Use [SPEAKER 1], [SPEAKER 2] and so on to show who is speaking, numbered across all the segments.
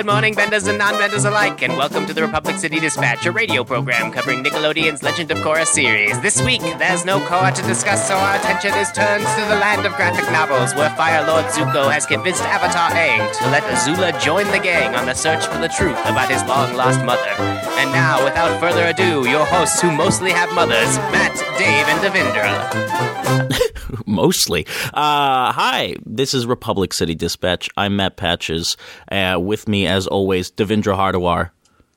[SPEAKER 1] Good morning, benders and non-benders alike, and welcome to the Republic City Dispatch, a radio program covering Nickelodeon's Legend of Korra series. This week, there's no Korra to discuss, so our attention is turned to the land of graphic novels, where Fire Lord Zuko has convinced Avatar Aang to let Azula join the gang on the search for the truth about his long-lost mother. And now, without further ado, your hosts who mostly have mothers, Matt, Dave, and Devindra.
[SPEAKER 2] mostly. Uh, hi, this is Republic City Dispatch. I'm Matt Patches. Uh, with me, as always, Devindra Hardawar.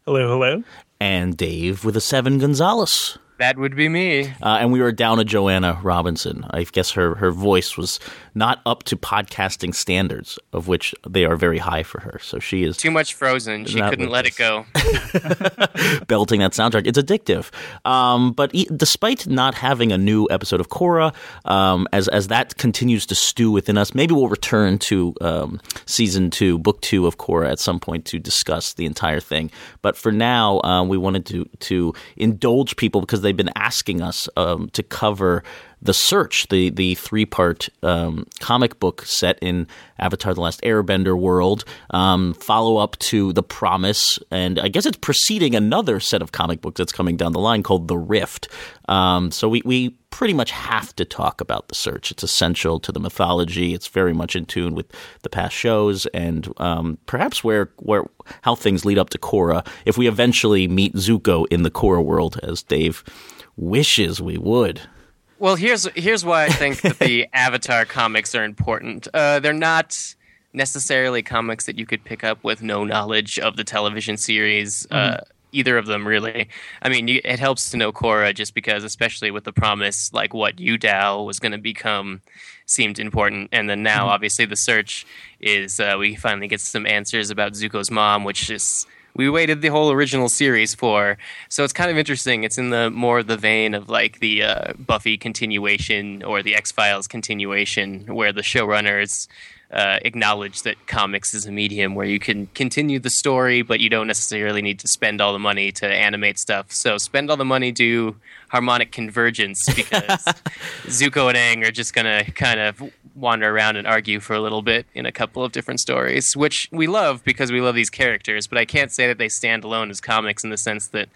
[SPEAKER 3] Hello, hello.
[SPEAKER 2] and Dave with a seven Gonzalez.
[SPEAKER 1] That would be me.
[SPEAKER 2] Uh, and we were down to Joanna Robinson. I guess her, her voice was not up to podcasting standards, of which they are very high for her. So she is
[SPEAKER 1] Too much Frozen. She couldn't
[SPEAKER 2] was
[SPEAKER 1] let it go.
[SPEAKER 2] belting that soundtrack. It's addictive. Um, but e- despite not having a new episode of Korra, um, as as that continues to stew within us, maybe we'll return to um, season two, book two of Korra at some point to discuss the entire thing. But for now, uh, we wanted to to indulge people because they've been asking us um, to cover the Search, the the three part um, comic book set in Avatar: The Last Airbender world, um, follow up to The Promise, and I guess it's preceding another set of comic books that's coming down the line called The Rift. Um, so we we pretty much have to talk about the Search. It's essential to the mythology. It's very much in tune with the past shows, and um, perhaps where where how things lead up to Korra. If we eventually meet Zuko in the Korra world, as Dave wishes we would.
[SPEAKER 1] Well, here's here's why I think that the Avatar comics are important. Uh, they're not necessarily comics that you could pick up with no knowledge of the television series. Uh, either of them, really. I mean, you, it helps to know Korra just because, especially with the promise, like what Yudao was going to become, seemed important. And then now, obviously, the search is uh, we finally get some answers about Zuko's mom, which is we waited the whole original series for. So it's kind of interesting. It's in the more the vein of like the uh, Buffy continuation or the X Files continuation, where the showrunners uh, acknowledge that comics is a medium where you can continue the story, but you don't necessarily need to spend all the money to animate stuff. So spend all the money, do harmonic convergence because Zuko and Aang are just gonna kind of wander around and argue for a little bit in a couple of different stories, which we love because we love these characters. But I can't say that they stand alone as comics in the sense that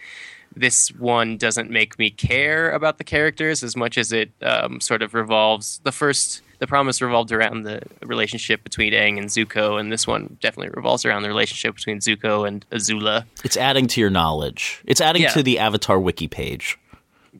[SPEAKER 1] this one doesn't make me care about the characters as much as it um, sort of revolves. The first, the promise revolved around the relationship between Aang and Zuko, and this one definitely revolves around the relationship between Zuko and Azula.
[SPEAKER 2] It's adding to your knowledge. It's adding
[SPEAKER 1] Yeah.
[SPEAKER 2] to the Avatar wiki page.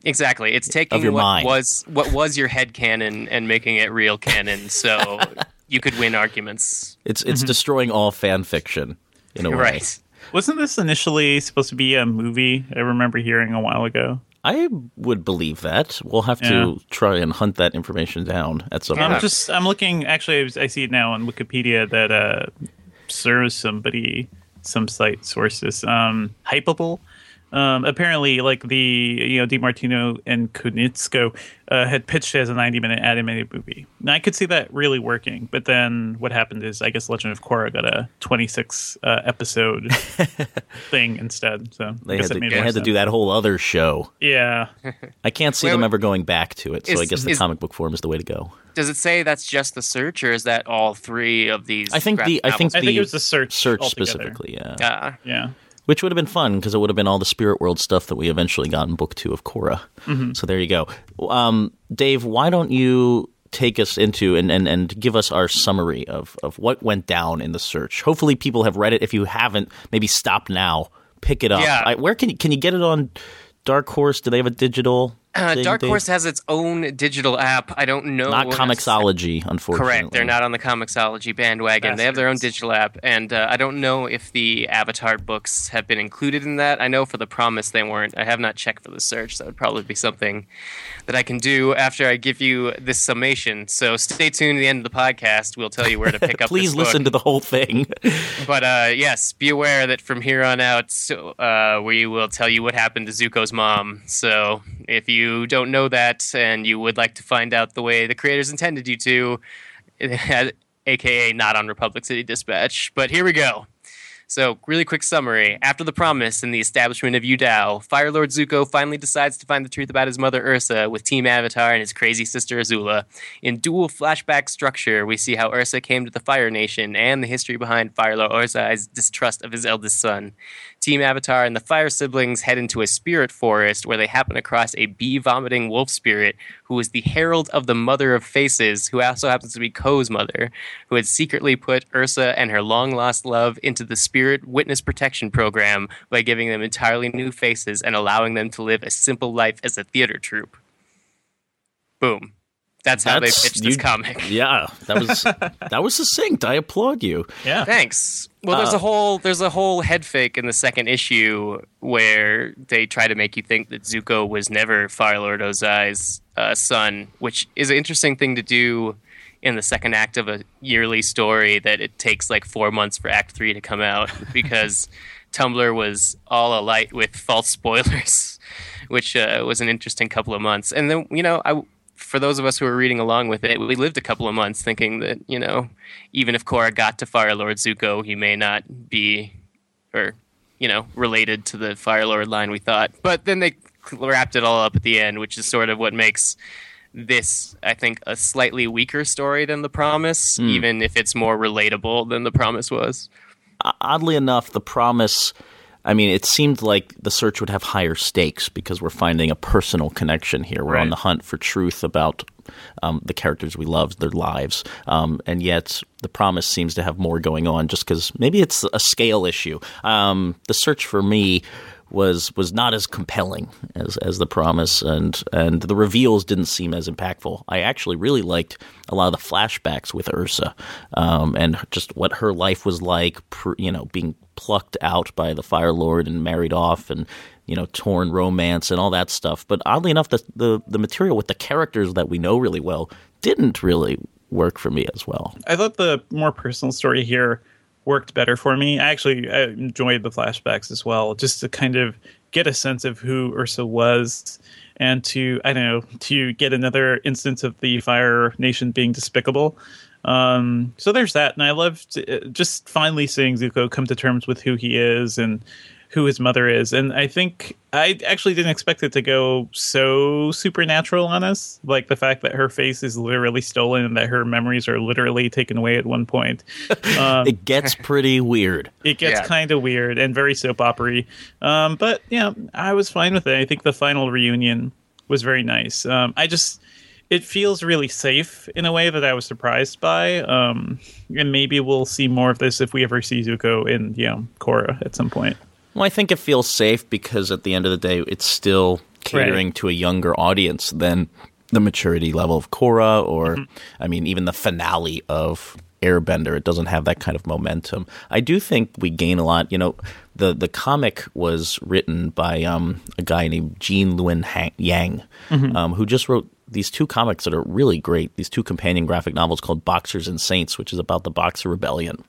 [SPEAKER 1] Exactly. It's taking
[SPEAKER 2] your
[SPEAKER 1] what
[SPEAKER 2] mind.
[SPEAKER 1] was what was your head canon and making it real canon, so you could win arguments.
[SPEAKER 2] It's it's destroying all fan fiction in a way.
[SPEAKER 1] Right.
[SPEAKER 3] Wasn't this initially supposed to be a movie? I remember hearing a while ago.
[SPEAKER 2] I would believe that. We'll have
[SPEAKER 3] Yeah.
[SPEAKER 2] to try and hunt that information down at some point.
[SPEAKER 3] I'm just I'm looking. Actually, I see it now on Wikipedia that uh, serves somebody some site sources. Um, Hypable. Um, apparently, like the you know DiMartino and Konietzko uh, had pitched it as a 90 minute animated movie. Now I could see that really working, but then what happened is I guess Legend of Korra got a 26 uh, episode thing instead. So I
[SPEAKER 2] They
[SPEAKER 3] guess
[SPEAKER 2] had
[SPEAKER 3] it
[SPEAKER 2] to,
[SPEAKER 3] made
[SPEAKER 2] they
[SPEAKER 3] more
[SPEAKER 2] had to do that whole other show.
[SPEAKER 3] Yeah,
[SPEAKER 2] I can't see
[SPEAKER 1] Wait,
[SPEAKER 2] them ever going back to it. So
[SPEAKER 1] Is-
[SPEAKER 2] I guess the
[SPEAKER 1] is-
[SPEAKER 2] comic book form is the way to go.
[SPEAKER 1] Does it say that's just the search, or is that all three of these?
[SPEAKER 2] I think the I think
[SPEAKER 1] novels?
[SPEAKER 3] I think
[SPEAKER 2] the
[SPEAKER 3] it was the search
[SPEAKER 2] search
[SPEAKER 3] altogether.
[SPEAKER 2] specifically, yeah.
[SPEAKER 1] Ah.
[SPEAKER 3] yeah.
[SPEAKER 2] Which would have been fun because it would have been all the spirit world stuff that we eventually got in book two of Korra.
[SPEAKER 3] Mm-hmm.
[SPEAKER 2] So there you go. Um, Dave, why don't you take us into and, and, and give us our summary of, of what went down in the search? Hopefully, people have read it. If you haven't, maybe stop now, pick it up.
[SPEAKER 1] Yeah.
[SPEAKER 2] I, where can you, can you get it on Dark Horse? Do they have a digital?
[SPEAKER 1] Uh, Dark
[SPEAKER 2] Dave?
[SPEAKER 1] Horse has its own digital app. I don't know.
[SPEAKER 2] not Comixology, unfortunately.
[SPEAKER 1] Correct. They're not on the Comixology bandwagon. They have their own digital app, and uh, I don't know if the Avatar books have been included in that. I know for the Promise they weren't. I have not checked for the search. That would probably be something that I can do after I give you this summation. So stay tuned to the end of the podcast. We'll tell you where to pick up.
[SPEAKER 2] Please
[SPEAKER 1] this book.
[SPEAKER 2] listen to the whole thing.
[SPEAKER 1] But uh, yes, be aware that from here on out, uh, we will tell you what happened to Zuko's mom. So if you don't know that and you would like to find out the way the creators intended you to, aka not on Republic City Dispatch. But here we go. So, really quick summary. After the promise and the establishment of Yudao, Fire Lord Zuko finally decides to find the truth about his mother Ursa with Team Avatar and his crazy sister Azula. In dual flashback structure, we see how Ursa came to the Fire Nation and the history behind Fire Lord Ozai's distrust of his eldest son. Team Avatar and the Fire siblings head into a spirit forest where they happen across a bee vomiting wolf spirit who is the herald of the Mother of Faces, who also happens to be Koh's mother, who had secretly put Ursa and her long lost love into the Spirit Witness Protection Program by giving them entirely new faces and allowing them to live a simple life as a theater troupe. Boom. That's how
[SPEAKER 2] That's-
[SPEAKER 1] they pitched this
[SPEAKER 2] you-
[SPEAKER 1] comic.
[SPEAKER 2] Yeah, that was that was succinct. I applaud you.
[SPEAKER 3] Yeah.
[SPEAKER 1] Thanks. Well, there's
[SPEAKER 2] Uh,
[SPEAKER 1] a whole there's a whole head fake in the second issue where they try to make you think that Zuko was never Fire Lord Ozai's uh, son, which is an interesting thing to do in the second act of a yearly story that it takes like four months for Act Three to come out because Tumblr was all alight with false spoilers, which uh, was an interesting couple of months. And then you know I for those of us who were reading along with it, we lived a couple of months thinking that, you know, even if Korra got to Fire Lord Zuko, he may not be, or, you know, related to the Fire Lord line we thought. But then they wrapped it all up at the end, which is sort of what makes this, I think, a slightly weaker story than The Promise, hmm. even if it's more relatable than The Promise was.
[SPEAKER 2] oddly enough, the promise. I mean, it seemed like the search would have higher stakes because we're finding a personal connection here. We're on the hunt for truth about um, the characters we love, their lives, um, and yet the promise seems to have more going on. Just because maybe it's a scale issue. Um, the search for me was was not as compelling as as the promise, and and the reveals didn't seem as impactful. I actually really liked a lot of the flashbacks with Ursa, um, and just what her life was like. You know, being plucked out by the Fire Lord and married off, and you know, torn romance and all that stuff. But oddly enough, the the, the material with the characters that we know really well didn't really work for me as well.
[SPEAKER 3] I thought the more personal story here worked better for me. I actually I enjoyed the flashbacks as well, just to kind of get a sense of who Ursa was and to I don't know to get another instance of the Fire Nation being despicable. Um, so there's that, and I loved uh, just finally seeing Zuko come to terms with who he is and who his mother is. And I think I actually didn't expect it to go so supernatural on us. Like the fact that her face is literally stolen and that her memories are literally taken away at one point. Um,
[SPEAKER 2] It gets pretty weird.
[SPEAKER 3] it gets
[SPEAKER 1] Yeah.
[SPEAKER 3] kind of weird and very soap opery. Um, but yeah, I was fine with it. I think the final reunion was very nice. Um, I just it feels really safe in a way that I was surprised by. Um, and maybe we'll see more of this if we ever see Zuko in you know Korra at some point.
[SPEAKER 2] Well, I think it feels safe because at the end of the day, it's still catering
[SPEAKER 3] Right.
[SPEAKER 2] to a younger audience than the maturity level of Korra, or I mean, even the finale of Airbender. It doesn't have that kind of momentum. I do think we gain a lot. You know, the the comic was written by um, a guy named Gene Luen Han- Yang, um, who just wrote these two comics that are really great. These two companion graphic novels called Boxers and Saints, which is about the Boxer Rebellion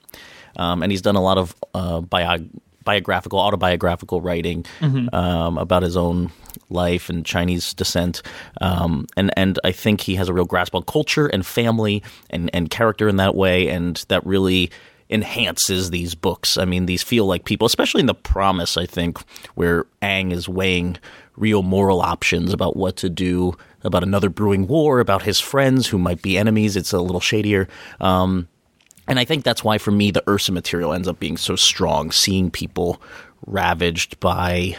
[SPEAKER 2] um, and he's done a lot of uh, bio- biographical, autobiographical writing um, about his own life and Chinese descent. Um, and and I think he has a real grasp on culture and family and and character in that way, and that really enhances these books. I mean, these feel like people, especially in the Promise. I think where Aang is weighing real moral options about what to do about another brewing war, about his friends who might be enemies. It's a little shadier. Um, and I think that's why, for me, the Ursa material ends up being so strong. Seeing people ravaged by,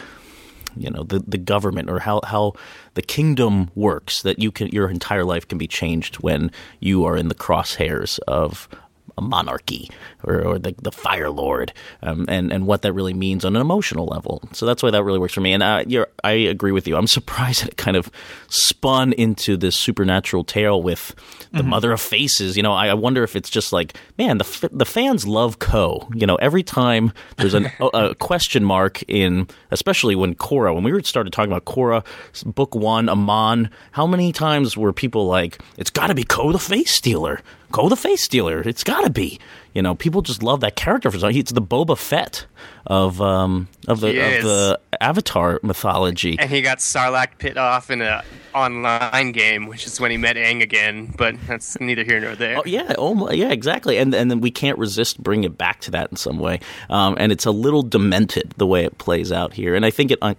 [SPEAKER 2] you know, the, the government or how, how the kingdom works. That you can your entire life can be changed when you are in the crosshairs of a monarchy or, or the, the Fire Lord, um, and and what that really means on an emotional level. So that's why that really works for me. And uh, you're, I agree with you. I'm surprised that it kind of spun into this supernatural tale with the Mother of Faces. You know, I, I wonder if it's just like, man, the f- the fans love Koh. You know, every time there's an, a, a question mark in, especially when Korra, when we started talking about Korra, book one, Amon, how many times were people like, it's got to be Koh the Face Stealer? Koh the Face Stealer. It's got to be. You know, people just love that character for. It's the Boba Fett of um of the of the Avatar mythology.
[SPEAKER 1] And he got Sarlacc pit off in a online game, which is when he met Aang again. But that's neither here nor there.
[SPEAKER 2] Oh, yeah, oh yeah, exactly. And and then we can't resist bringing it back to that in some way. Um, and it's a little demented the way it plays out here. And I think it, uh,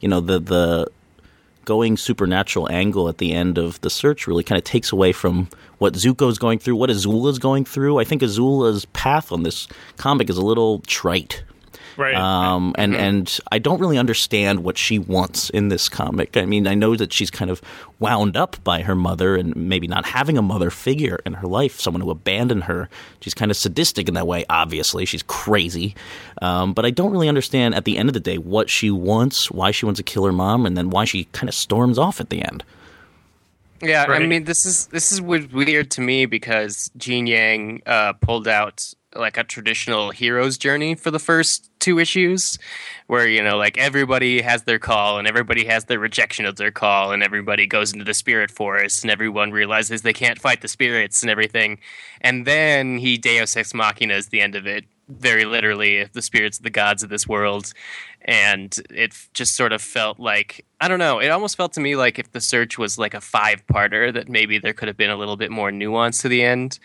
[SPEAKER 2] you know, the the going supernatural angle at the end of the search really kind of takes away from what Zuko's going through, what Azula's going through. I think Azula's path on this comic is a little trite.
[SPEAKER 3] Right.
[SPEAKER 2] Um, and and I don't really understand what she wants in this comic. I mean, I know that she's kind of wound up by her mother and maybe not having a mother figure in her life, someone who abandoned her. She's kind of sadistic in that way. Obviously, she's crazy. Um, but I don't really understand at the end of the day what she wants, why she wants to kill her mom, and then why she kind of storms off at the end.
[SPEAKER 1] Yeah, I mean, this is this is weird to me because Gene Yang uh, pulled out like a traditional hero's journey for the first two issues, where you know, like everybody has their call and everybody has their rejection of their call, and everybody goes into the spirit forest, and everyone realizes they can't fight the spirits and everything, and then he Deus ex machina is the end of it, very literally, the spirits of the gods of this world, and it just sort of felt like I don't know. It almost felt to me like if the search was like a five-parter, that maybe there could have been a little bit more nuance to the end.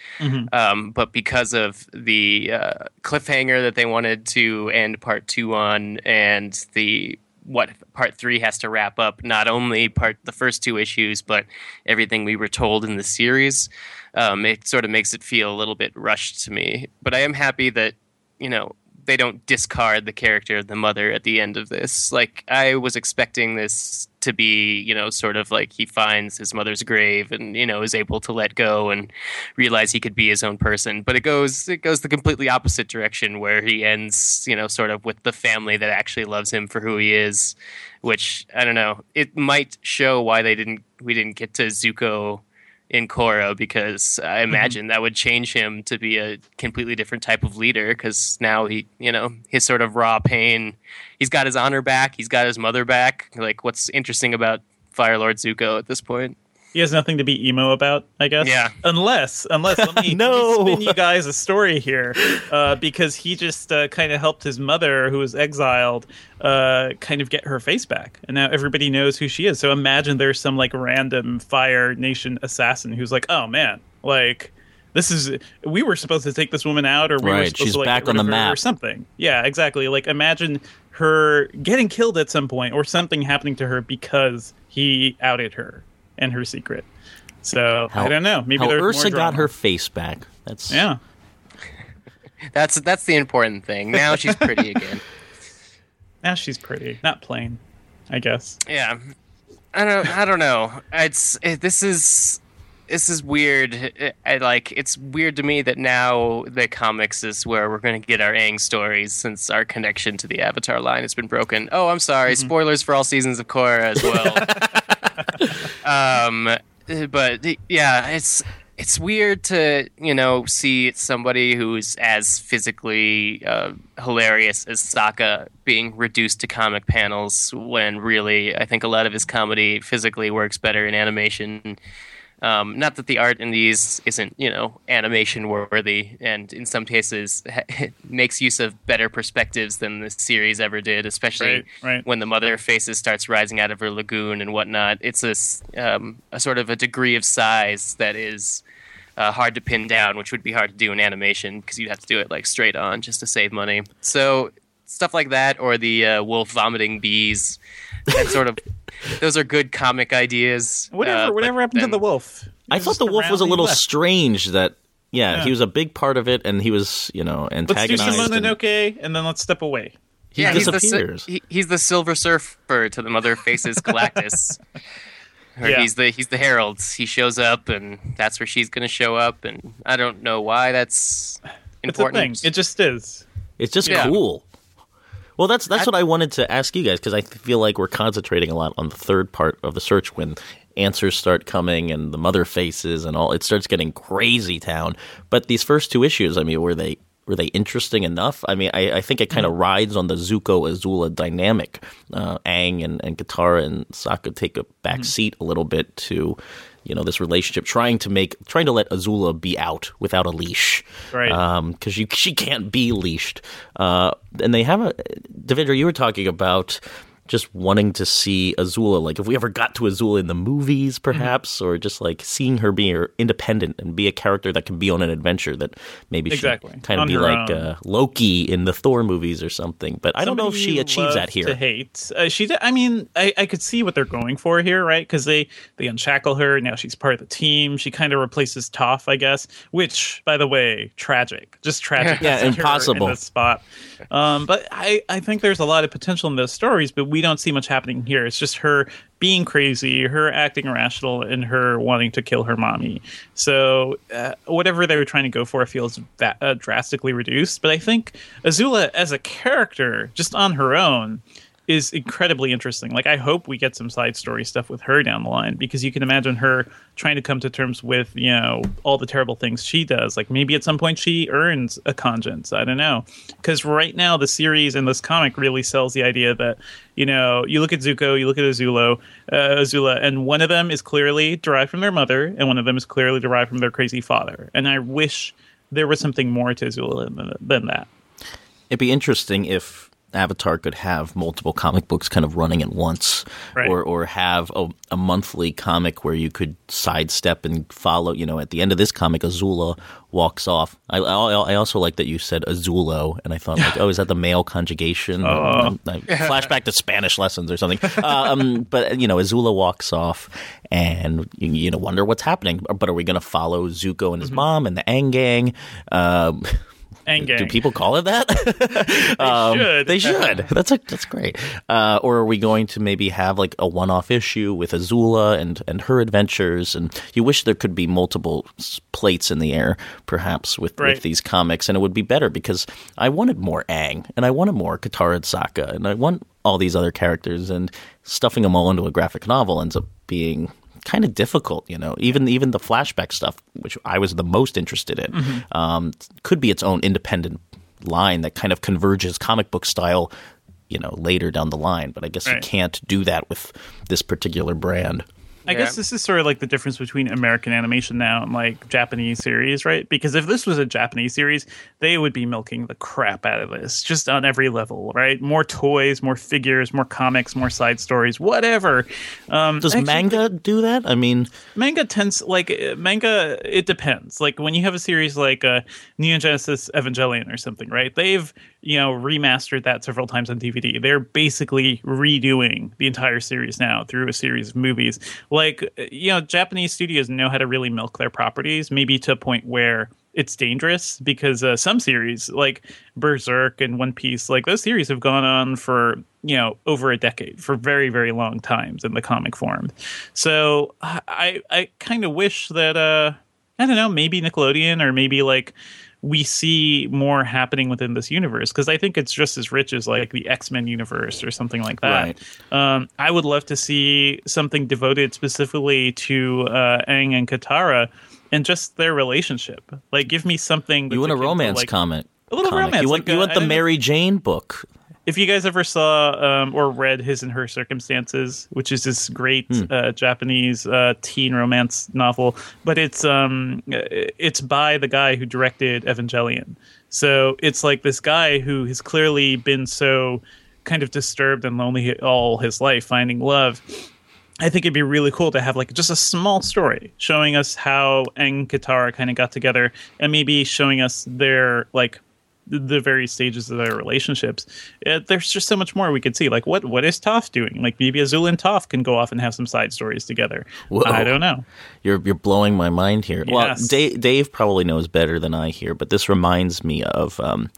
[SPEAKER 1] Um, but because of the uh, cliffhanger that they wanted to end part two on, and the what part three has to wrap up, not only part the first two issues, but everything we were told in the series, um, it sort of makes it feel a little bit rushed to me. But I am happy that you know they don't discard the character of the mother at the end of this. Like I was expecting this to be, you know, sort of like he finds his mother's grave and you know is able to let go and realize he could be his own person. But it goes it goes the completely opposite direction where he ends, you know, sort of with the family that actually loves him for who he is, which I don't know. It might show why they didn't we didn't get to Zuko in Korra because I mm-hmm. imagine that would change him to be a completely different type of leader because now he, you know, his sort of raw pain, he's got his honor back, he's got his mother back. Like, what's interesting about Fire Lord Zuko at this point?
[SPEAKER 3] He has nothing to be emo about, I guess.
[SPEAKER 1] Yeah.
[SPEAKER 3] Unless, unless let me,
[SPEAKER 2] No.
[SPEAKER 3] let me spin you guys a story here, uh, because he just uh, kind of helped his mother, who was exiled, uh, kind of get her face back, and now everybody knows who she is. So imagine there's some like random Fire Nation assassin who's like, oh man, like. This is we were supposed to take this woman out, or we were
[SPEAKER 2] Right,
[SPEAKER 3] supposed
[SPEAKER 2] she's
[SPEAKER 3] to like,
[SPEAKER 2] back on the
[SPEAKER 3] of her or something. Yeah, exactly. Like imagine her getting killed at some point, or something happening to her because he outed her and her secret. So I don't know. Maybe
[SPEAKER 2] how Ursa
[SPEAKER 3] more
[SPEAKER 2] got her face back. That's
[SPEAKER 3] Yeah,
[SPEAKER 1] That's that's the important thing. Now she's pretty again.
[SPEAKER 3] now she's pretty, not plain. I guess.
[SPEAKER 1] Yeah, I don't. I don't know. It's it, this is this is weird. I, I like it's weird to me that now the comics is where we're going to get our Aang stories since our connection to the Avatar line has been broken. Oh, I'm sorry. Mm-hmm. Spoilers for all seasons of Korra as well. um, but yeah, it's it's weird to you know see somebody who's as physically uh, hilarious as Sokka being reduced to comic panels when really I think a lot of his comedy physically works better in animation. Um, not that the art in these isn't, you know, animation worthy, and in some cases makes use of better perspectives than the series ever did, especially
[SPEAKER 3] Right, right.
[SPEAKER 1] when the mother faces starts rising out of her lagoon and whatnot. It's a, um, a sort of a degree of size that is uh, hard to pin down, which would be hard to do in animation because you'd have to do it like straight on just to save money. So stuff like that, or the uh, wolf vomiting bees, that sort of. Those are good comic ideas.
[SPEAKER 3] Whatever.
[SPEAKER 1] uh,
[SPEAKER 3] whatever happened
[SPEAKER 1] then-
[SPEAKER 3] to the wolf? He
[SPEAKER 2] I thought the wolf was a little
[SPEAKER 3] left.
[SPEAKER 2] strange. That yeah,
[SPEAKER 3] Yeah.
[SPEAKER 2] he was a big part of it, and he was you know antagonized.
[SPEAKER 3] Let's do
[SPEAKER 2] antagonized. and
[SPEAKER 3] Mononoke, and then let's step away.
[SPEAKER 2] he
[SPEAKER 1] Yeah, he's the,
[SPEAKER 2] disappears.
[SPEAKER 1] si- he, he's the Silver Surfer to the Mother Faces Galactus. Or
[SPEAKER 3] Yeah.
[SPEAKER 1] he's the he's the Herald. He shows up, and that's where she's going to show up. And I don't know why that's
[SPEAKER 3] It's a thing.
[SPEAKER 1] important.
[SPEAKER 3] It just is.
[SPEAKER 2] It's just
[SPEAKER 1] Yeah.
[SPEAKER 2] cool. Well, that's that's what I wanted to ask you guys because I feel like we're concentrating a lot on the third part of the search when answers start coming and the mother faces and all. It starts getting crazy town. But these first two issues, I mean, were they were they interesting enough? I mean, I, I think it kind of rides on the Zuko Azula dynamic. Uh, Aang and, and Katara and Sokka take a back seat a little bit to. You know this relationship, trying to make, trying to let Azula be out without a leash,
[SPEAKER 3] Right.
[SPEAKER 2] Um, because you she can't be leashed. Uh, and they have a Devindra, you were talking about just wanting to see Azula. Like if we ever got to Azula in the movies,
[SPEAKER 3] Mm-hmm.
[SPEAKER 2] perhaps, or just like seeing her be independent and be a character that can be on an adventure that maybe
[SPEAKER 3] Exactly.
[SPEAKER 2] she kind of
[SPEAKER 3] On
[SPEAKER 2] be like uh, Loki in the Thor movies or something. But I don't know if she achieves that here.
[SPEAKER 3] To hate, uh, she. I mean, I, I could see what they're going for here, right? Because they they unshackle her. Now she's part of the team. She kind of replaces Toph, I guess. Which, by the way, tragic. Just tragic.
[SPEAKER 2] Yeah,
[SPEAKER 3] to see her
[SPEAKER 2] impossible.
[SPEAKER 3] In this spot. Um, but I I think there's a lot of potential in those stories, but we don't see much happening here. It's just her being crazy, her acting irrational, and her wanting to kill her mommy. So uh, whatever they were trying to go for feels va- uh, drastically reduced. But I think Azula as a character, just on her own, is incredibly interesting. Like I hope we get some side story stuff with her down the line because you can imagine her trying to come to terms with you know all the terrible things she does. Like maybe at some point she earns a conscience. I don't know because right now the series and this comic really sells the idea that you know you look at Zuko, you look at Azulo, uh, Azula, and one of them is clearly derived from their mother, and one of them is clearly derived from their crazy father. And I wish there was something more to Azula than, than that.
[SPEAKER 2] It'd be interesting if Avatar could have multiple comic books kind of running at once,
[SPEAKER 3] Right.
[SPEAKER 2] or or have a, a monthly comic where you could sidestep and follow. You know, at the end of this comic, Azula walks off. I, I, I also like that you said Azulo, and I thought like, oh, is that the male conjugation?
[SPEAKER 3] Oh.
[SPEAKER 2] I- flashback to Spanish lessons or something. um, but you know, Azula walks off, and you, you know, wonder what's happening. But are we going to follow Zuko and his mom and the Aang gang? Um,
[SPEAKER 3] And gang.
[SPEAKER 2] do people call it that? Um,
[SPEAKER 3] should.
[SPEAKER 2] They should. That's a, that's great. Uh, or are we going to maybe have like a one-off issue with Azula and and her adventures? And you wish there could be multiple plates in the air, perhaps with,
[SPEAKER 3] Right.
[SPEAKER 2] with these comics, and it would be better because I wanted more Aang and I wanted more Katara and Sokka, and I want all these other characters, and stuffing them all into a graphic novel ends up being kind of difficult you know even even the flashback stuff which i was the most interested in
[SPEAKER 3] Mm-hmm.
[SPEAKER 2] um, could be its own independent line that kind of converges comic book style you know later down the line but i guess you can't do that with this particular brand
[SPEAKER 3] I
[SPEAKER 1] Yeah.
[SPEAKER 3] guess this is sort of like the difference between American animation now and like Japanese series, right? Because if this was a Japanese series, they would be milking the crap out of this just on every level, right? More toys, more figures, more comics, more side stories, whatever. Um,
[SPEAKER 2] does
[SPEAKER 3] actually,
[SPEAKER 2] manga do that i mean
[SPEAKER 3] manga tends like manga it depends like when you have a series like uh neon genesis evangelion or something right they've you know remastered that several times on dvd they're basically redoing the entire series now through a series of movies like you know japanese studios know how to really milk their properties maybe to a point where it's dangerous because uh, some series like Berserk and One Piece, like those series have gone on for you know over a decade, for very very long times in the comic form. So I I kind of wish that uh I don't know maybe Nickelodeon or maybe like we see more happening within this universe because I think it's just as rich as like the X Men universe or something like that.
[SPEAKER 2] Right.
[SPEAKER 3] Um, I would love to see something devoted specifically to uh, Aang and Katara and just their relationship. Like, give me something.
[SPEAKER 2] you want a
[SPEAKER 3] akin to,
[SPEAKER 2] romance
[SPEAKER 3] like,
[SPEAKER 2] comic
[SPEAKER 3] A little
[SPEAKER 2] comic.
[SPEAKER 3] romance,
[SPEAKER 2] you want
[SPEAKER 3] like,
[SPEAKER 2] you
[SPEAKER 3] uh,
[SPEAKER 2] want the mary jane book
[SPEAKER 3] If you guys ever saw um, or read His and Her Circumstances, which is this great uh, Japanese uh, teen romance novel, but it's um, it's by the guy who directed Evangelion. So it's like this guy who has clearly been so kind of disturbed and lonely all his life, finding love. I think it'd be really cool to have like just a small story showing us how Aang Katara kind of got together and maybe showing us their like the various stages of their relationships. Uh, there's just so much more we could see. Like what what is Toph doing? Like maybe Azul and Toph can go off and have some side stories together.
[SPEAKER 2] Whoa.
[SPEAKER 3] I don't know.
[SPEAKER 2] You're you're blowing my mind here. Well,
[SPEAKER 3] Yes.
[SPEAKER 2] Dave, Dave probably knows better than I here, but this reminds me of, um,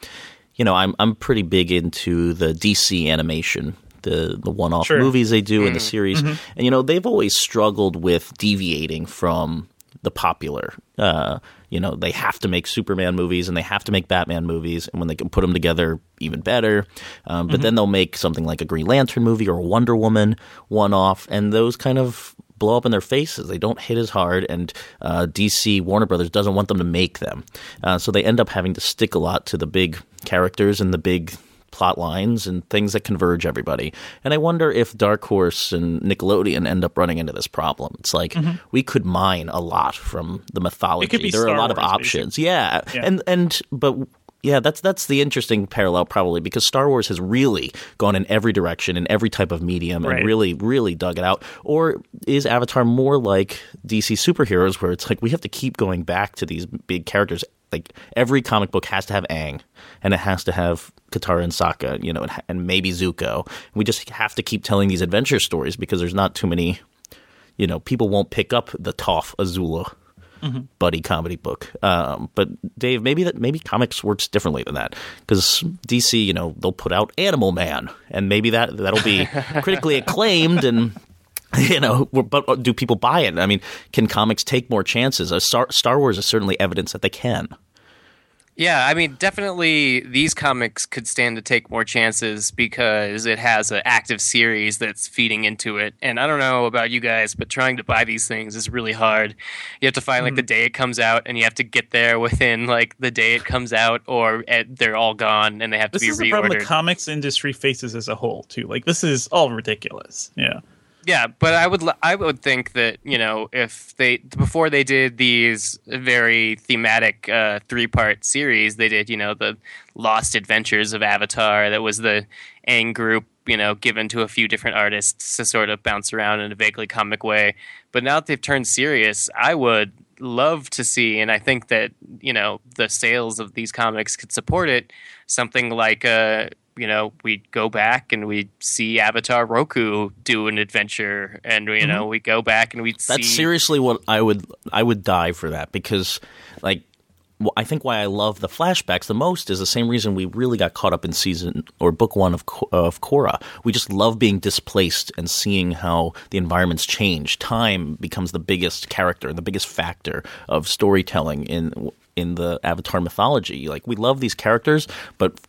[SPEAKER 2] you know, I'm I'm pretty big into the DC animation, the the one off
[SPEAKER 3] Sure. Mm-hmm.
[SPEAKER 2] movies they do in the series, and you know they've always struggled with deviating from the popular. Uh, you know, they have to make Superman movies and they have to make Batman movies, and when they can put them together, even better. Um, but then they'll make something like a Green Lantern movie or a Wonder Woman one off, and those kind of blow up in their faces. They don't hit as hard, and uh, DC Warner Brothers doesn't want them to make them, uh, so they end up having to stick a lot to the big characters and the big plot lines and things that converge everybody. And I wonder if Dark Horse and Nickelodeon end up running into this problem. It's like we could mine a lot from the mythology.
[SPEAKER 3] Mm-hmm.
[SPEAKER 2] there are a
[SPEAKER 3] Star
[SPEAKER 2] lot of options. Yeah.
[SPEAKER 3] Yeah.
[SPEAKER 2] And and but Yeah, that's that's the interesting parallel probably because Star Wars has really gone in every direction in every type of medium and really really dug it out. Or is Avatar more like DC superheroes where it's like we have to keep going back to these big characters like every comic book has to have Aang and it has to have Katara and Sokka, you know, and, and maybe Zuko. We just have to keep telling these adventure stories because there's not too many you know, people won't pick up the Toph Azula buddy comedy book. Um, but Dave, maybe that maybe comics works differently than that because DC, you know, they'll put out Animal Man, and maybe that that'll be critically acclaimed and. You know, but do people buy it? I mean, can comics take more chances? Uh, Star, Star Wars is certainly evidence that they can.
[SPEAKER 1] Yeah, I mean, definitely these comics could stand to take more chances because it has an active series that's feeding into it. And I don't know about you guys, but trying to buy these things is really hard. You have to find like the day it comes out, and you have to get there within like the day it comes out, or eh, they're all gone and they have to
[SPEAKER 3] This
[SPEAKER 1] be
[SPEAKER 3] is the problem the
[SPEAKER 1] reordered.
[SPEAKER 3] comics industry faces as a whole too. Like this is all ridiculous. Yeah.
[SPEAKER 1] Yeah, but I would I would think that you know if they before they did these very thematic uh, three part series, they did you know the Lost Adventures of Avatar. That was the Aang group, you know, given to a few different artists to sort of bounce around in a vaguely comic way. But now that they've turned serious, I would love to see, and I think that you know the sales of these comics could support it. Something like uh, you know, we'd go back and we'd see Avatar Roku do an adventure, and you know, mm-hmm. we go back and we see.
[SPEAKER 2] That's seriously what I would I would die for that because like I think why I love the flashbacks the most is the same reason we really got caught up in season or book one of of Korra. We just love being displaced and seeing how the environments change. Time becomes the biggest character, the biggest factor of storytelling in in the Avatar mythology. Like we love these characters, but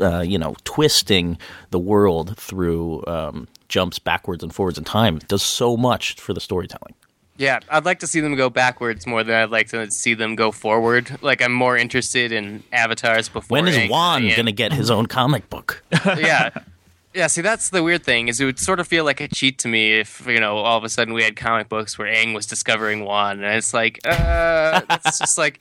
[SPEAKER 2] uh, you know, twisting the world through um, jumps backwards and forwards in time does so much for the storytelling.
[SPEAKER 1] Yeah, I'd like to see them go backwards more than I'd like to see them go forward. Like I'm more interested in avatars before.
[SPEAKER 2] When is
[SPEAKER 1] Aang Wan
[SPEAKER 2] going to get his own comic book?
[SPEAKER 1] yeah. Yeah, see, that's the weird thing is it would sort of feel like a cheat to me if you know all of a sudden we had comic books where Aang was discovering Wan, and it's like, uh, it's just like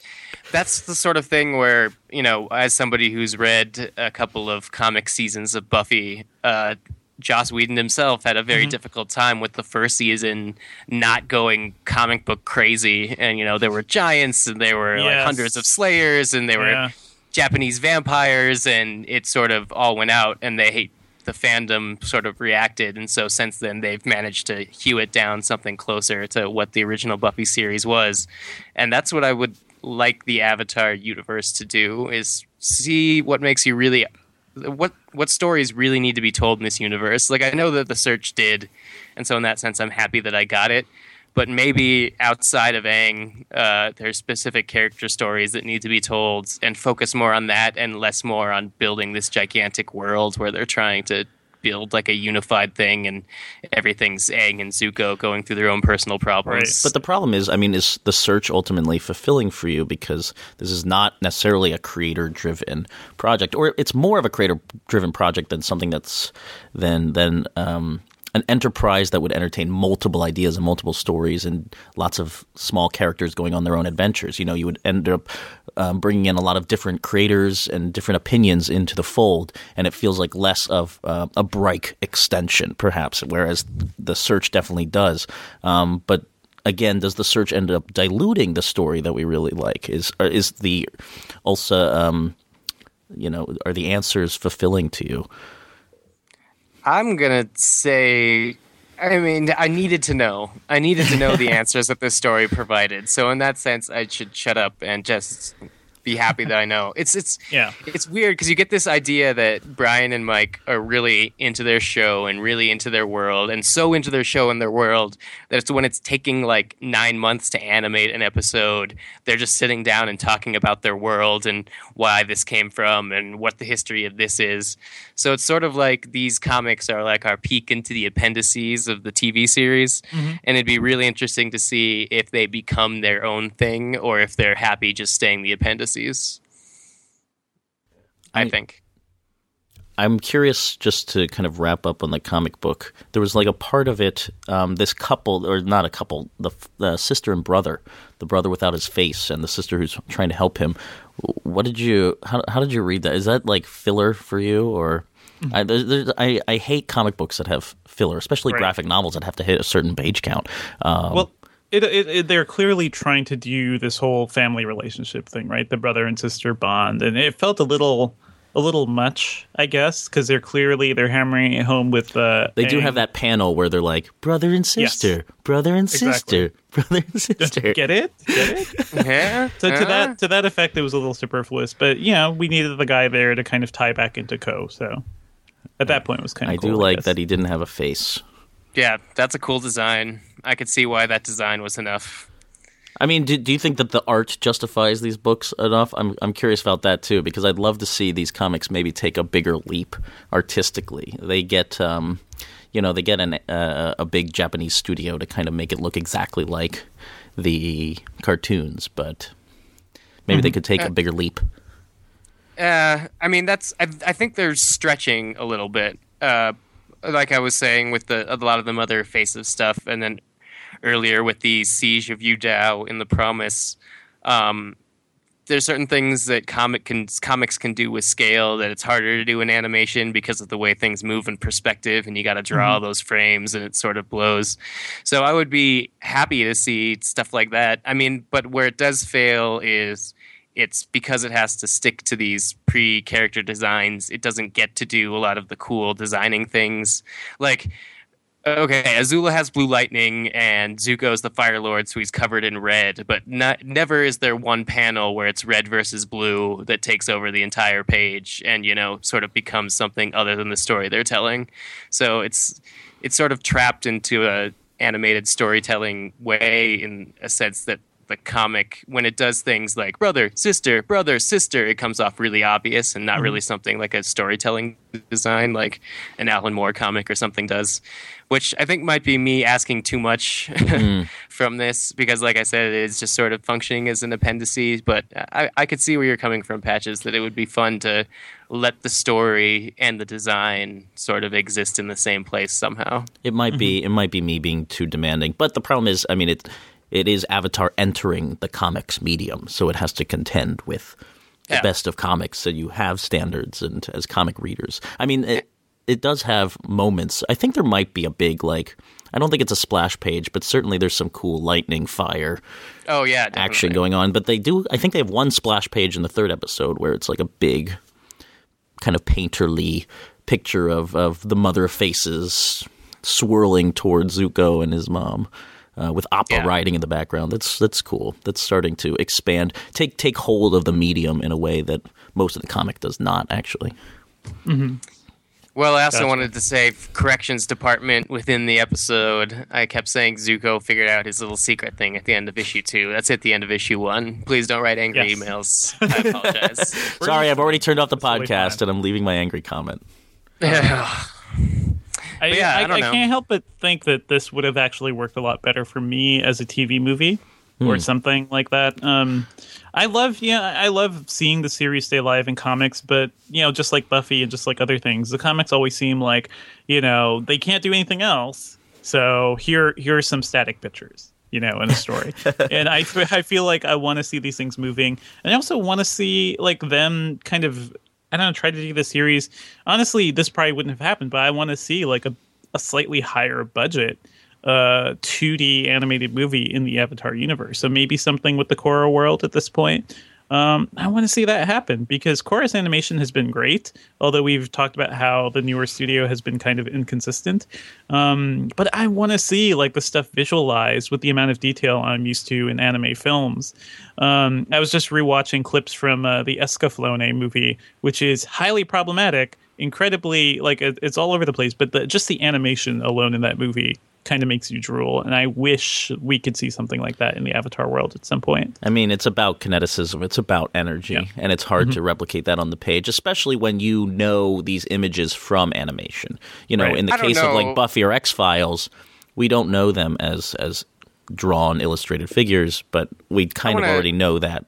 [SPEAKER 1] that's the sort of thing where you know, as somebody who's read a couple of comic seasons of Buffy, uh, Joss Whedon himself had a very
[SPEAKER 3] Mm-hmm.
[SPEAKER 1] difficult time with the first season not going comic book crazy, and you know there were giants and there were like hundreds of slayers and there
[SPEAKER 3] Yeah.
[SPEAKER 1] were Japanese vampires, and it sort of all went out, and they the fandom sort of reacted, and so since then they've managed to hew it down something closer to what the original Buffy series was, and that's what I would like the Avatar universe to do is see what makes you really what what stories really need to be told in this universe. Like I know that the search did, and so in that sense, I'm happy that I got it. But maybe outside of Aang, uh, there's specific character stories that need to be told, and focus more on that and less more on building this gigantic world where they're trying to build like a unified thing, and everything's Aang and Zuko going through their own personal problems.
[SPEAKER 2] But the problem is, I mean, is the search ultimately fulfilling for you because this is not necessarily a creator driven project, or it's more of a creator driven project than something that's than than um, an enterprise that would entertain multiple ideas and multiple stories and lots of small characters going on their own adventures. You know, you would end up um, bringing in a lot of different creators and different opinions into the fold, and it feels like less of uh, a Bright extension, perhaps, whereas the search definitely does. Um, but again, does the search end up diluting the story that we really like? Is is the also um, you know are the answers fulfilling to you?
[SPEAKER 1] I'm gonna say, I mean, I needed to know. I needed to know the answers that this story provided. So in that sense, I should shut up and just be happy that I know. It's it's
[SPEAKER 3] Yeah.
[SPEAKER 1] it's weird because you get this idea that Bryan and Mike are really into their show and really into their world, and so into their show and their world that it's when it's taking like nine months to animate an episode, they're just sitting down and talking about their world and why this came from and what the history of this is. So it's sort of like these comics are like our peek into the appendices of the TV series, mm-hmm. and it'd be really interesting to see if they become their own thing or if they're happy just staying the appendices. I
[SPEAKER 2] I-
[SPEAKER 1] think.
[SPEAKER 2] I'm curious just to kind of wrap up on the comic book. There was like a part of it, um, this couple, or not a couple, the, the sister and brother, the brother without his face and the sister who's trying to help him. What did you, how, how did you read that? Is that like filler for you or? I, there's, there's, I, I hate comic books that have filler, especially
[SPEAKER 3] Right.
[SPEAKER 2] graphic novels that have to hit a certain page count. Um,
[SPEAKER 3] Well, it, it, it, they're clearly trying to do this whole family relationship thing, right? The brother and sister bond, and it felt a little, a little much, I guess, because they're clearly they're hammering it home with. Uh,
[SPEAKER 2] they do
[SPEAKER 3] Aang.
[SPEAKER 2] have that panel where they're like brother and
[SPEAKER 3] Yes.
[SPEAKER 2] sister, brother and
[SPEAKER 3] Exactly.
[SPEAKER 2] sister, brother and sister.
[SPEAKER 3] Get it? Get it?
[SPEAKER 1] Yeah.
[SPEAKER 3] So to
[SPEAKER 1] Uh,
[SPEAKER 3] that to that effect, it was a little superfluous, but you know, we needed the guy there to kind of tie back into Koh. So at that point, it was kind of.
[SPEAKER 2] I
[SPEAKER 3] cool,
[SPEAKER 2] do like
[SPEAKER 3] guess.
[SPEAKER 2] that he didn't have a face.
[SPEAKER 1] Yeah, that's a cool design. I could see why that design was enough.
[SPEAKER 2] I mean, do, do you think that the art justifies these books enough? I'm I'm curious about that too because I'd love to see these comics maybe take a bigger leap artistically. They get, um, you know, they get an, uh, a big Japanese studio to kind of make it look exactly like the cartoons, but maybe they could take a bigger leap.
[SPEAKER 1] Uh, I mean, that's. I, I think they're stretching a little bit. Uh, like I was saying with the a lot of the Mother Face of stuff, and then earlier with the Siege of Yudao in the Promise. Um, there's certain things that comic can comics can do with scale that it's harder to do in animation because of the way things move in perspective, and you got to draw those frames, and it sort of blows. So I would be happy to see stuff like that. I mean, but where it does fail is it's because it has to stick to these pre character designs. It doesn't get to do a lot of the cool designing things. Like, okay, Azula has blue lightning, and Zuko is the Fire Lord, so he's covered in red. But not, never is there one panel where it's red versus blue that takes over the entire page, and you know, sort of becomes something other than the story they're telling. So it's it's sort of trapped into a animated storytelling way in a sense that the comic when it does things like brother sister brother sister it comes off really obvious and not mm-hmm. really something like a storytelling design like an alan moore comic or something does which i think might be me asking too much mm. from this because like i said it is just sort of functioning as an appendices but I, I could see where you're coming from patches that it would be fun to let the story and the design sort of exist in the same place somehow.
[SPEAKER 2] It might be mm-hmm. it might be me being too demanding, but the problem is, I mean, it it is Avatar entering the comics medium, so it has to contend with the
[SPEAKER 1] Yeah.
[SPEAKER 2] best of comics. So you have standards, and as comic readers, I mean, it it does have moments. I think there might be a big like. I don't think it's a splash page, but certainly there's some cool lightning fire
[SPEAKER 1] oh yeah
[SPEAKER 2] action going on. But they do. I think they have one splash page in the third episode where it's like a big, kind of painterly picture of of the mother of faces swirling towards Zuko and his mom. Uh, with opera
[SPEAKER 1] Yeah.
[SPEAKER 2] riding in the background, that's that's cool. That's starting to expand, take take hold of the medium in a way that most of the comic does not actually.
[SPEAKER 1] Well, I also
[SPEAKER 3] Gotcha.
[SPEAKER 1] wanted to say corrections department within the episode. I kept saying Zuko figured out his little secret thing at the end of issue two. That's at the end of issue one. Please don't write angry
[SPEAKER 3] Yes.
[SPEAKER 1] emails. I apologize.
[SPEAKER 2] Sorry, I've already turned off the podcast and I'm leaving my angry comment.
[SPEAKER 3] I,
[SPEAKER 1] yeah, I
[SPEAKER 3] I,
[SPEAKER 1] know.
[SPEAKER 3] can't help but think that this would have actually worked a lot better for me as a TV movie
[SPEAKER 2] Hmm.
[SPEAKER 3] or something like that. Um, I love, yeah, I love seeing the series stay alive in comics, but you know, just like Buffy and just like other things, the comics always seem like you know they can't do anything else. So here, here are some static pictures. You know, in a story, and I, f- I feel like I want to see these things moving, and I also want to see like them kind of I don't know, try to do the series. Honestly, this probably wouldn't have happened, but I want to see like a, a slightly higher budget uh 2D animated movie in the Avatar universe. So maybe something with the Korra world at this point. Um, I want to see that happen because Korra's animation has been great, although we've talked about how the newer studio has been kind of inconsistent. Um, but I want to see like the stuff visualized with the amount of detail I'm used to in anime films. Um, I was just rewatching clips from uh, the Escaflowne movie, which is highly problematic, incredibly like it's all over the place. But the, just the animation alone in that movie kind of makes you drool. And I wish we could see something like that in the Avatar world at some point.
[SPEAKER 2] I mean, it's about kineticism, it's about energy,
[SPEAKER 3] Yeah. Mm-hmm.
[SPEAKER 2] and it's hard to replicate that on the page, especially when you know these images from animation. You know,
[SPEAKER 3] Right.
[SPEAKER 2] in the
[SPEAKER 1] I
[SPEAKER 2] case of like Buffy or X Files, we don't know them as as drawn illustrated figures, but we kind of
[SPEAKER 1] wanna-
[SPEAKER 2] already know that.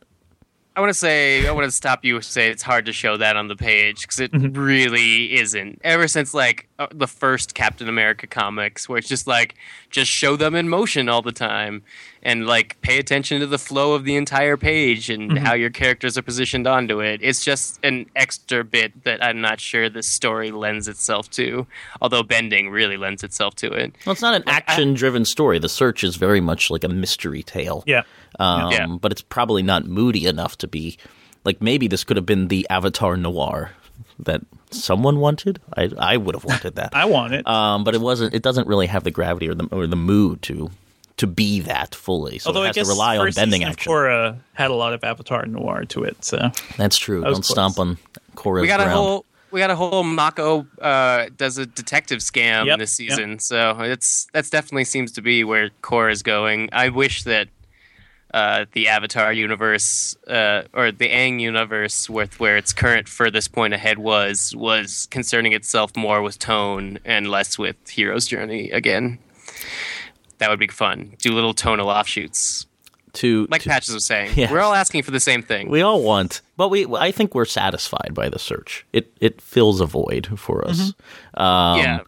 [SPEAKER 1] I want to say I want to stop you. Say it's hard to show that on the page because it really isn't. Ever since like uh, the first Captain America comics, where it's just like just show them in motion all the time, and like pay attention to the flow of the entire page and how your characters are positioned onto it. It's just an extra bit that I'm not sure the story lends itself to. Although bending really lends itself to it.
[SPEAKER 2] Well, it's not an action-driven story. The search is very much like a mystery tale.
[SPEAKER 3] Yeah.
[SPEAKER 2] Um,
[SPEAKER 1] Yeah.
[SPEAKER 2] But it's probably not moody enough to be like maybe this could have been the Avatar noir that someone wanted. I I would have wanted that.
[SPEAKER 3] I want it.
[SPEAKER 2] um, but it wasn't. It doesn't really have the gravity or the or the mood to to be that fully. So
[SPEAKER 3] Although
[SPEAKER 2] it
[SPEAKER 3] I
[SPEAKER 2] has
[SPEAKER 3] guess
[SPEAKER 2] to rely on bending
[SPEAKER 3] season
[SPEAKER 2] action.
[SPEAKER 3] Korra had a lot of Avatar noir to it, so
[SPEAKER 2] That's true.
[SPEAKER 3] was
[SPEAKER 2] Don't stomp
[SPEAKER 3] close.
[SPEAKER 2] on Korra's
[SPEAKER 1] we got a whole we got a whole Mako uh, does a detective scam
[SPEAKER 3] Yep,
[SPEAKER 1] this
[SPEAKER 3] yep.
[SPEAKER 1] season, so it's that's definitely seems to be where Korra is going. I wish that uh, the Avatar universe uh, or the Aang universe, with where its current furthest point ahead was, was concerning itself more with tone and less with Hero's Journey again. That would be fun. Do little tonal offshoots,
[SPEAKER 2] to,
[SPEAKER 1] like
[SPEAKER 2] to-
[SPEAKER 1] Patches was saying.
[SPEAKER 2] Yeah.
[SPEAKER 1] We're all asking for the same thing.
[SPEAKER 2] We all want, but we. I think we're satisfied by the search. It it fills a void for us. Um,
[SPEAKER 1] yeah.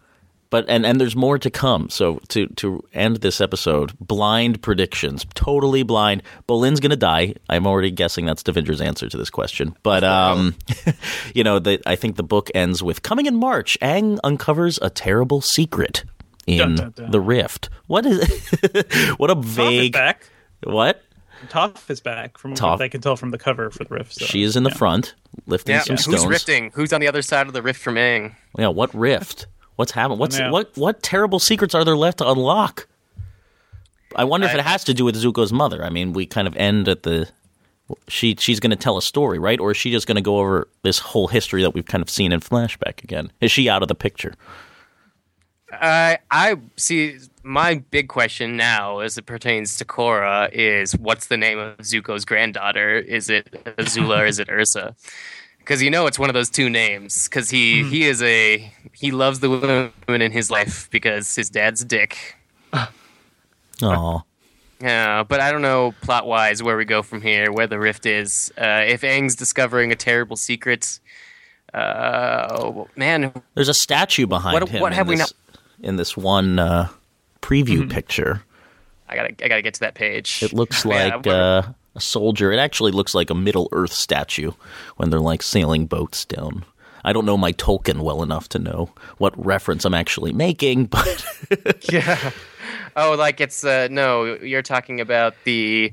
[SPEAKER 2] But and and there's more to come. So to to end this episode, blind predictions, totally blind. Bolin's gonna die. I'm already guessing that's Devindra's answer to this question. But um, you know, the, I think the book ends with coming in March. Aang uncovers a terrible secret in
[SPEAKER 3] Dun, dun, dun.
[SPEAKER 2] the rift. What is? what a
[SPEAKER 3] Toph is
[SPEAKER 2] vague.
[SPEAKER 3] back.
[SPEAKER 2] What?
[SPEAKER 3] Toph is back from
[SPEAKER 2] Toph.
[SPEAKER 3] what I can tell from the cover for the rift. So,
[SPEAKER 2] She is in the
[SPEAKER 3] yeah.
[SPEAKER 2] front, lifting
[SPEAKER 1] Yeah.
[SPEAKER 2] some
[SPEAKER 1] Who's
[SPEAKER 2] stones.
[SPEAKER 1] rifting? Who's on the other side of the rift from Aang?
[SPEAKER 2] Yeah, what rift? What's happened? What's
[SPEAKER 3] Yeah.
[SPEAKER 2] what what terrible secrets are there left to unlock? I wonder if it has to do with Zuko's mother. I mean, we kind of end at the she she's going to tell a story, right? Or is she just going to go over this whole history that we've kind of seen in flashback again? Is she out of the picture?
[SPEAKER 1] I I see. My big question now, as it pertains to Korra, is what's the name of Zuko's granddaughter? Is it Azula or is it Ursa? Because you know it's one of those two names. Because he he is a he loves the women in his life because his dad's a dick.
[SPEAKER 2] Oh,
[SPEAKER 1] Yeah, but I don't know plot wise where we go from here, where the rift is. Uh, if Aang's discovering a terrible secret, uh, oh, man,
[SPEAKER 2] there's a statue behind
[SPEAKER 1] What-
[SPEAKER 2] him
[SPEAKER 1] what have we
[SPEAKER 2] this, in this one uh, preview
[SPEAKER 1] Mm-hmm.
[SPEAKER 2] picture.
[SPEAKER 1] I gotta I gotta get to that page.
[SPEAKER 2] It looks like
[SPEAKER 1] what-
[SPEAKER 2] uh, a soldier. It actually looks like a Middle Earth statue when they're like sailing boats down. I don't know my Tolkien well enough to know what reference I'm actually making, but
[SPEAKER 1] Yeah. Oh, like it's uh no, you're talking about the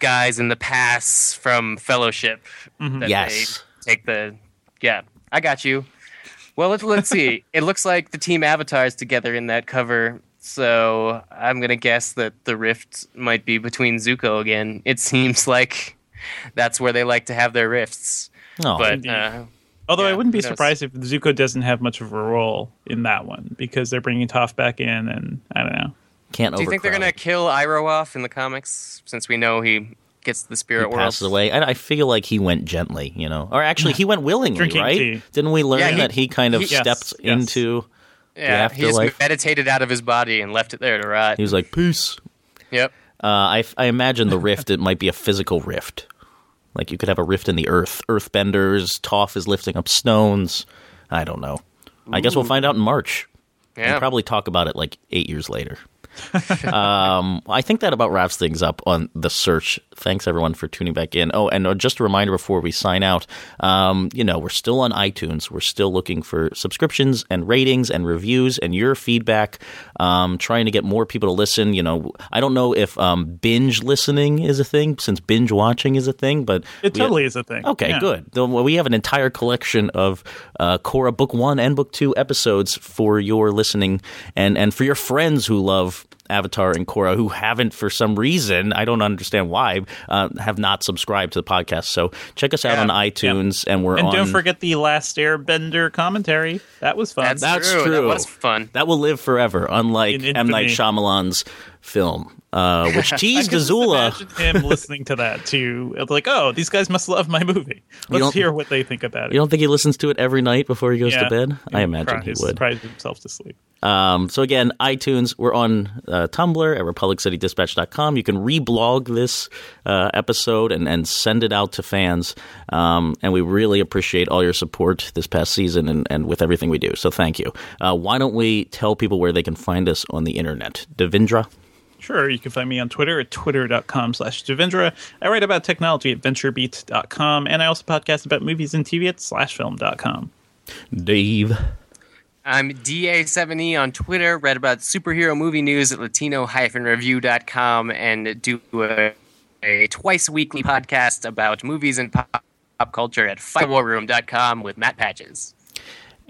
[SPEAKER 1] guys in the pass from Fellowship. That
[SPEAKER 2] Yes.
[SPEAKER 1] Take the yeah. I got you. Well, let's let's see. It looks like the team avatars together in that cover. So I'm gonna guess that the rift might be between Zuko again. It seems like that's where they like to have their rifts.
[SPEAKER 2] oh,
[SPEAKER 1] but uh,
[SPEAKER 3] Although I wouldn't be surprised if Zuko doesn't have much of a role in that one because they're bringing Toph back in, and I don't know.
[SPEAKER 2] can't
[SPEAKER 1] do you think they're gonna kill Iroh off in the comics? Since we know he gets the spirit
[SPEAKER 2] He
[SPEAKER 1] world.
[SPEAKER 2] passes away. I, I feel like he went gently, you know, or actually he went willingly,
[SPEAKER 3] Drinking
[SPEAKER 2] right?
[SPEAKER 3] tea.
[SPEAKER 2] Didn't we learn
[SPEAKER 1] Yeah, he-
[SPEAKER 2] that he kind of
[SPEAKER 1] he-
[SPEAKER 2] stepped
[SPEAKER 3] yes.
[SPEAKER 2] into
[SPEAKER 1] Yeah,
[SPEAKER 2] the
[SPEAKER 1] he just meditated out of his body and left it there to rot.
[SPEAKER 2] He was like, "Peace."
[SPEAKER 1] Yep.
[SPEAKER 2] Uh, I, I imagine the rift it might be a physical rift. Like you could have a rift in the earth. Earthbenders, Toph is lifting up stones. I don't know. I guess we'll find out in March.
[SPEAKER 1] Yeah.
[SPEAKER 2] We'll probably talk about it like eight years later. um, I think that about wraps things up on the search. Thanks everyone for tuning back in. Oh, and uh, just a reminder before we sign out, um, you know, we're still on iTunes. We're still looking for subscriptions and ratings and reviews and your feedback. Um, trying to get more people to listen. You know, I don't know if um, binge listening is a thing since binge watching is a thing, but
[SPEAKER 3] It totally is a thing.
[SPEAKER 2] Okay,
[SPEAKER 3] Yeah.
[SPEAKER 2] good. We have an entire collection of uh, Korra Book One and Book Two episodes for your listening, and and for your friends who love Avatar and Korra who haven't for some reason I don't understand why uh, have not subscribed to the podcast. So check us out
[SPEAKER 1] Yeah,
[SPEAKER 2] on iTunes, and we're
[SPEAKER 3] And
[SPEAKER 2] on.
[SPEAKER 3] don't forget the Last Airbender commentary. That was fun.
[SPEAKER 1] That's,
[SPEAKER 2] That's
[SPEAKER 1] true. That was fun.
[SPEAKER 2] that will live forever, unlike
[SPEAKER 3] In
[SPEAKER 2] M Night. Shyamalan's film. Uh, which teased Azula.
[SPEAKER 3] imagine him listening to that too. It's Like, oh, these guys must love my movie. Let's hear what they think about it.
[SPEAKER 2] You don't think he listens to it every night before he goes
[SPEAKER 3] Yeah.
[SPEAKER 2] to bed? I imagine
[SPEAKER 3] cries-
[SPEAKER 2] he would.
[SPEAKER 3] Cries himself to sleep.
[SPEAKER 2] Um, so again, iTunes, we're on uh, Tumblr at republiccity.dispatch.com. You can reblog this uh, episode and, and send it out to fans. Um, and we really appreciate all your support this past season and, and with everything we do. So thank you. Uh, why don't we tell people where they can find us on the internet? Devindra?
[SPEAKER 3] Sure, you can find me on Twitter at twitter.com slash Devindra. I write about technology at venturebeat.com, and I also podcast about movies and TV at slashfilm.com.
[SPEAKER 2] Dave?
[SPEAKER 1] I'm DA7E on Twitter, read about superhero movie news at latino-review.com, and do a, a twice weekly podcast about movies and pop, pop culture at firewarroom.com with Matt Patches.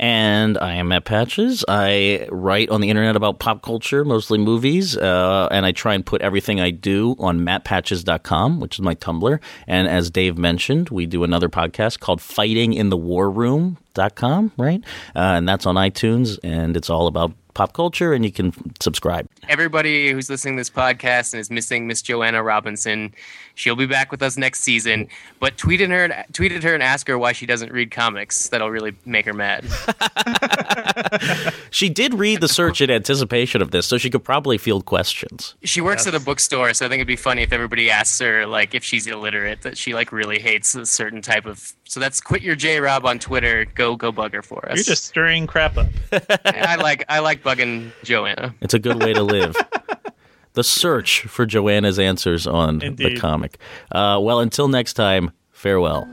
[SPEAKER 2] And I am Matt Patches. I write on the internet about pop culture, mostly movies, uh, and I try and put everything I do on mattpatches.com, which is my Tumblr. And as Dave mentioned, we do another podcast called Fighting in the War Room.com, right? Uh, and that's on iTunes, and it's all about pop culture, and you can subscribe.
[SPEAKER 1] Everybody who's listening to this podcast and is missing Miss Joanna Robinson, she'll be back with us next season. But tweet at her, tweet at her and ask her why she doesn't read comics. That'll really make her mad.
[SPEAKER 2] She did read the search in anticipation of this, so she could probably field questions.
[SPEAKER 1] She works at a bookstore, so I think it'd be funny if everybody asks her, like, if she's illiterate, that she like really hates a certain type of. So that's quit your J Rob on Twitter. Go go bug her for us.
[SPEAKER 3] You're just stirring crap up.
[SPEAKER 1] I like I like bugging Joanna.
[SPEAKER 2] It's a good way to live. the search for Joanna's answers on the comic. Uh, well, until next time, farewell.